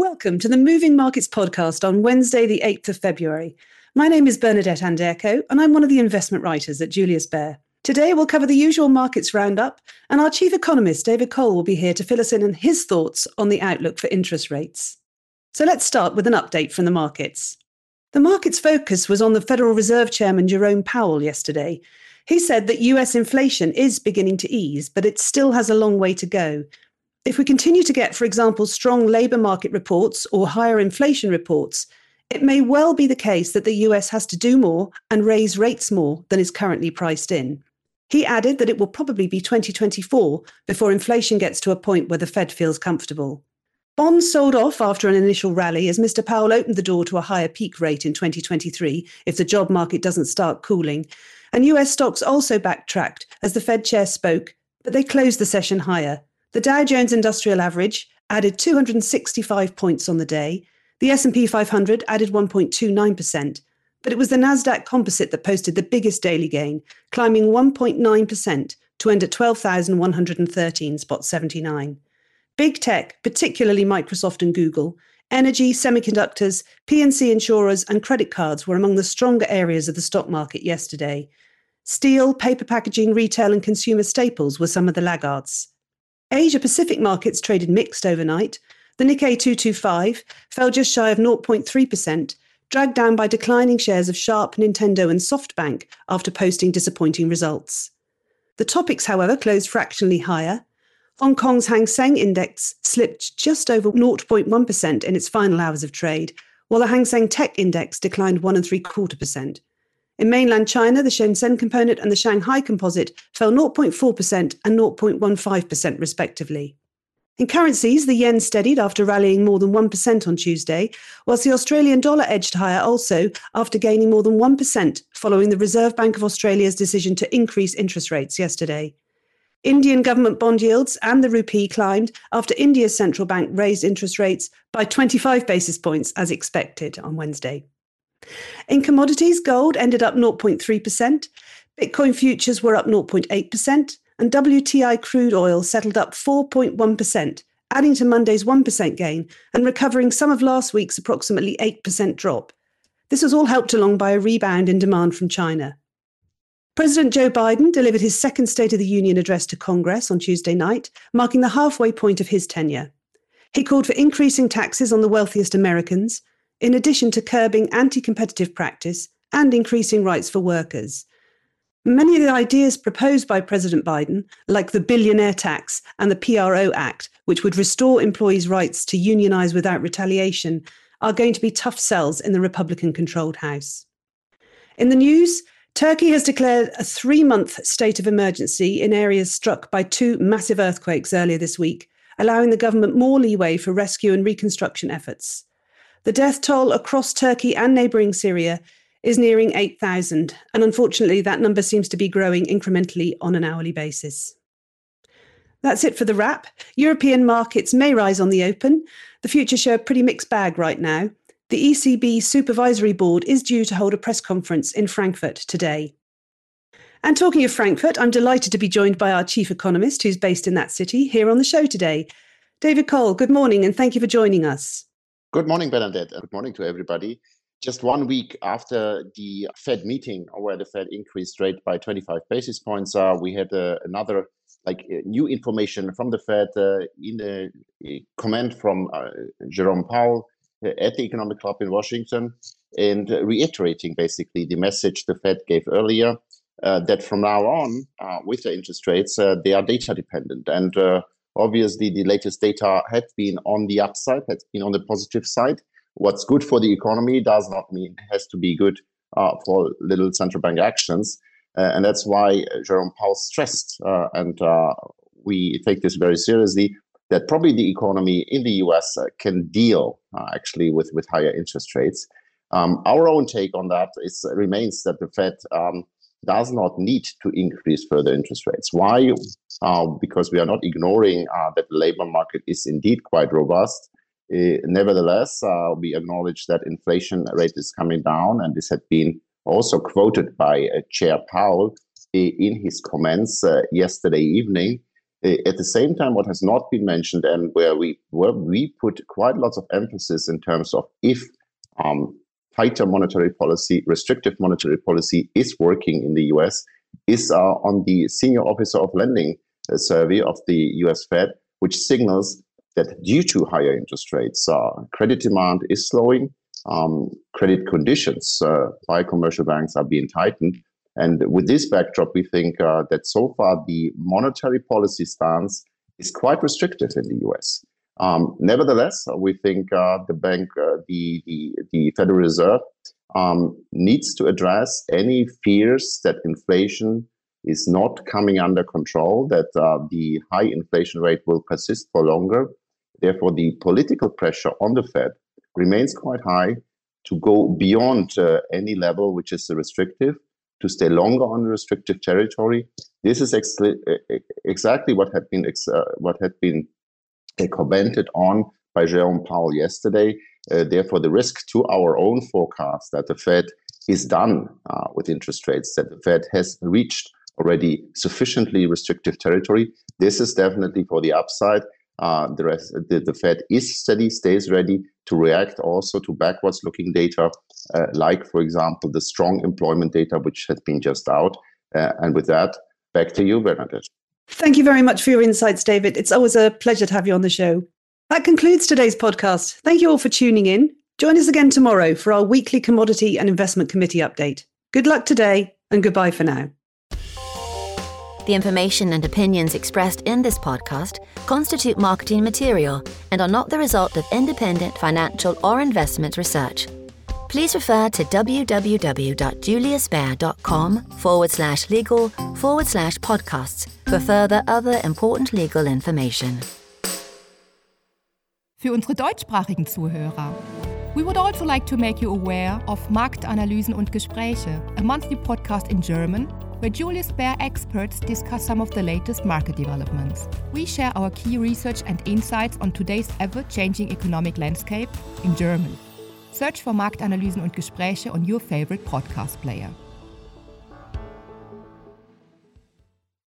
welcome to the Moving Markets podcast on Wednesday, the 8th of February. My name is Bernadette Anderko, and I'm one of the investment writers at Julius Baer. Today, we'll cover the usual markets roundup, and our chief economist, David Kohl, will be here to fill us in on his thoughts on the outlook for interest rates. So let's start with an update from the markets. The market's focus was on the Federal Reserve Chairman Jerome Powell yesterday. He said that US inflation is beginning to ease, but it still has a long way to go, if we continue to get, for example, strong labour market reports or higher inflation reports, it may well be the case that the US has to do more and raise rates more than is currently priced in. He added that it will probably be 2024 before inflation gets to a point where the Fed feels comfortable. Bonds sold off after an initial rally as Mr. Powell opened the door to a higher peak rate in 2023 if the job market doesn't start cooling. And US stocks also backtracked as the Fed chair spoke, but they closed the session higher, the Dow Jones Industrial Average added 265 points on the day. The S&P 500 added 1.29%, but it was the Nasdaq Composite that posted the biggest daily gain, climbing 1.9% to end at 12,113 spot 79. Big tech, particularly Microsoft and Google, energy, semiconductors, P&C insurers and credit cards were among the stronger areas of the stock market yesterday. Steel, paper packaging, retail and consumer staples were some of the laggards. Asia Pacific markets traded mixed overnight. The Nikkei 225 fell just shy of 0.3%, dragged down by declining shares of Sharp, Nintendo, and SoftBank after posting disappointing results. The TOPIX, however, closed fractionally higher. Hong Kong's Hang Seng Index slipped just over 0.1% in its final hours of trade, while the Hang Seng Tech Index declined 1.75%. In mainland China, the Shenzhen component and the Shanghai composite fell 0.4% and 0.15% respectively. In currencies, the yen steadied after rallying more than 1% on Tuesday, whilst the Australian dollar edged higher also after gaining more than 1% following the Reserve Bank of Australia's decision to increase interest rates yesterday. Indian government bond yields and the rupee climbed after India's central bank raised interest rates by 25 basis points as expected on Wednesday. In commodities, gold ended up 0.3%, Bitcoin futures were up 0.8%, and WTI crude oil settled up 4.1%, adding to Monday's 1% gain and recovering some of last week's approximately 8% drop. This was all helped along by a rebound in demand from China. President Joe Biden delivered his second State of the Union address to Congress on Tuesday night, marking the halfway point of his tenure. He called for increasing taxes on the wealthiest Americans, in addition to curbing anti competitive practice and increasing rights for workers. Many of the ideas proposed by President Biden, like the billionaire tax and the PRO Act, which would restore employees' rights to unionize without retaliation, are going to be tough sells in the Republican controlled House. In the news, Turkey has declared a three month state of emergency in areas struck by two massive earthquakes earlier this week, allowing the government more leeway for rescue and reconstruction efforts. The death toll across Turkey and neighbouring Syria is nearing 8,000, and unfortunately, that number seems to be growing incrementally on an hourly basis. That's it for the wrap. European markets may rise on the open. The futures show a pretty mixed bag right now. The ECB Supervisory Board is due to hold a press conference in Frankfurt today. And talking of Frankfurt, I'm delighted to be joined by our chief economist, who's based in that city, here on the show today. David Kohl, good morning and thank you for joining us. Good morning, Bernadette. Good morning to everybody. Just one week after the Fed meeting, where the Fed increased rate by 25 basis points, uh, we had uh, another like uh, new information from the Fed uh, in a, comment from uh, Jerome Powell uh, at the Economic Club in Washington, and reiterating basically the message the Fed gave earlier that from now on, with the interest rates, they are data dependent and Obviously, the latest data had been on the upside, has been on the positive side. What's good for the economy does not mean it has to be good uh, for little central bank actions. Uh, and that's why Jerome Powell stressed, uh, and uh, we take this very seriously, that probably the economy in the US uh, can deal uh, actually with, with higher interest rates. Um, our own take on that is remains that the Fed um, does not need to increase further interest rates. Why? Uh, because we are not ignoring uh, that the labor market is indeed quite robust. Uh, nevertheless, uh, we acknowledge that inflation rate is coming down, and this had been also quoted by uh, Chair Powell uh, in his comments yesterday evening. At the same time, what has not been mentioned and where we where we put quite lots of emphasis in terms of if um, tighter monetary policy, restrictive monetary policy is working in the US, is uh, on the senior officer of lending uh, survey of the US Fed, which signals that due to higher interest rates, uh, credit demand is slowing. Um, credit conditions uh, by commercial banks are being tightened. And with this backdrop, we think uh, that so far the monetary policy stance is quite restrictive in the US. Um, nevertheless, we think uh, the bank, uh, the, the, the Federal Reserve, um, needs to address any fears that inflation is not coming under control, that uh, the high inflation rate will persist for longer. Therefore, the political pressure on the Fed remains quite high to go beyond uh, any level which is restrictive, to stay longer on restrictive territory. This is ex- exactly what had been ex- uh, what had been commented on by Jerome Powell yesterday. Uh, therefore, the risk to our own forecast that the Fed is done uh, with interest rates, that the Fed has reached already sufficiently restrictive territory. This is definitely for the upside. Uh, the, rest, the, the, Fed is steady, stays ready to react also to backwards looking data, uh, like, for example, the strong employment data, which has been just out. Uh, and with that, back to you, Bernadette. Thank you very much for your insights, David. It's always a pleasure to have you on the show. That concludes today's podcast. Thank you all for tuning in. Join us again tomorrow for our weekly Commodity and Investment Committee update. Good luck today, and goodbye for now. The information and opinions expressed in this podcast constitute marketing material and are not the result of independent financial or investment research please refer to www.juliusbaer.com forward slash legal forward slash podcasts for further other important legal information. Für unsere deutschsprachigen Zuhörer. We would also like to make you aware of Marktanalysen und Gespräche, a monthly podcast in German where Julius Baer experts discuss some of the latest market developments. We share our key research and insights on today's ever changing economic landscape in German. Search for Marktanalysen und Gespräche on your favorite podcast player.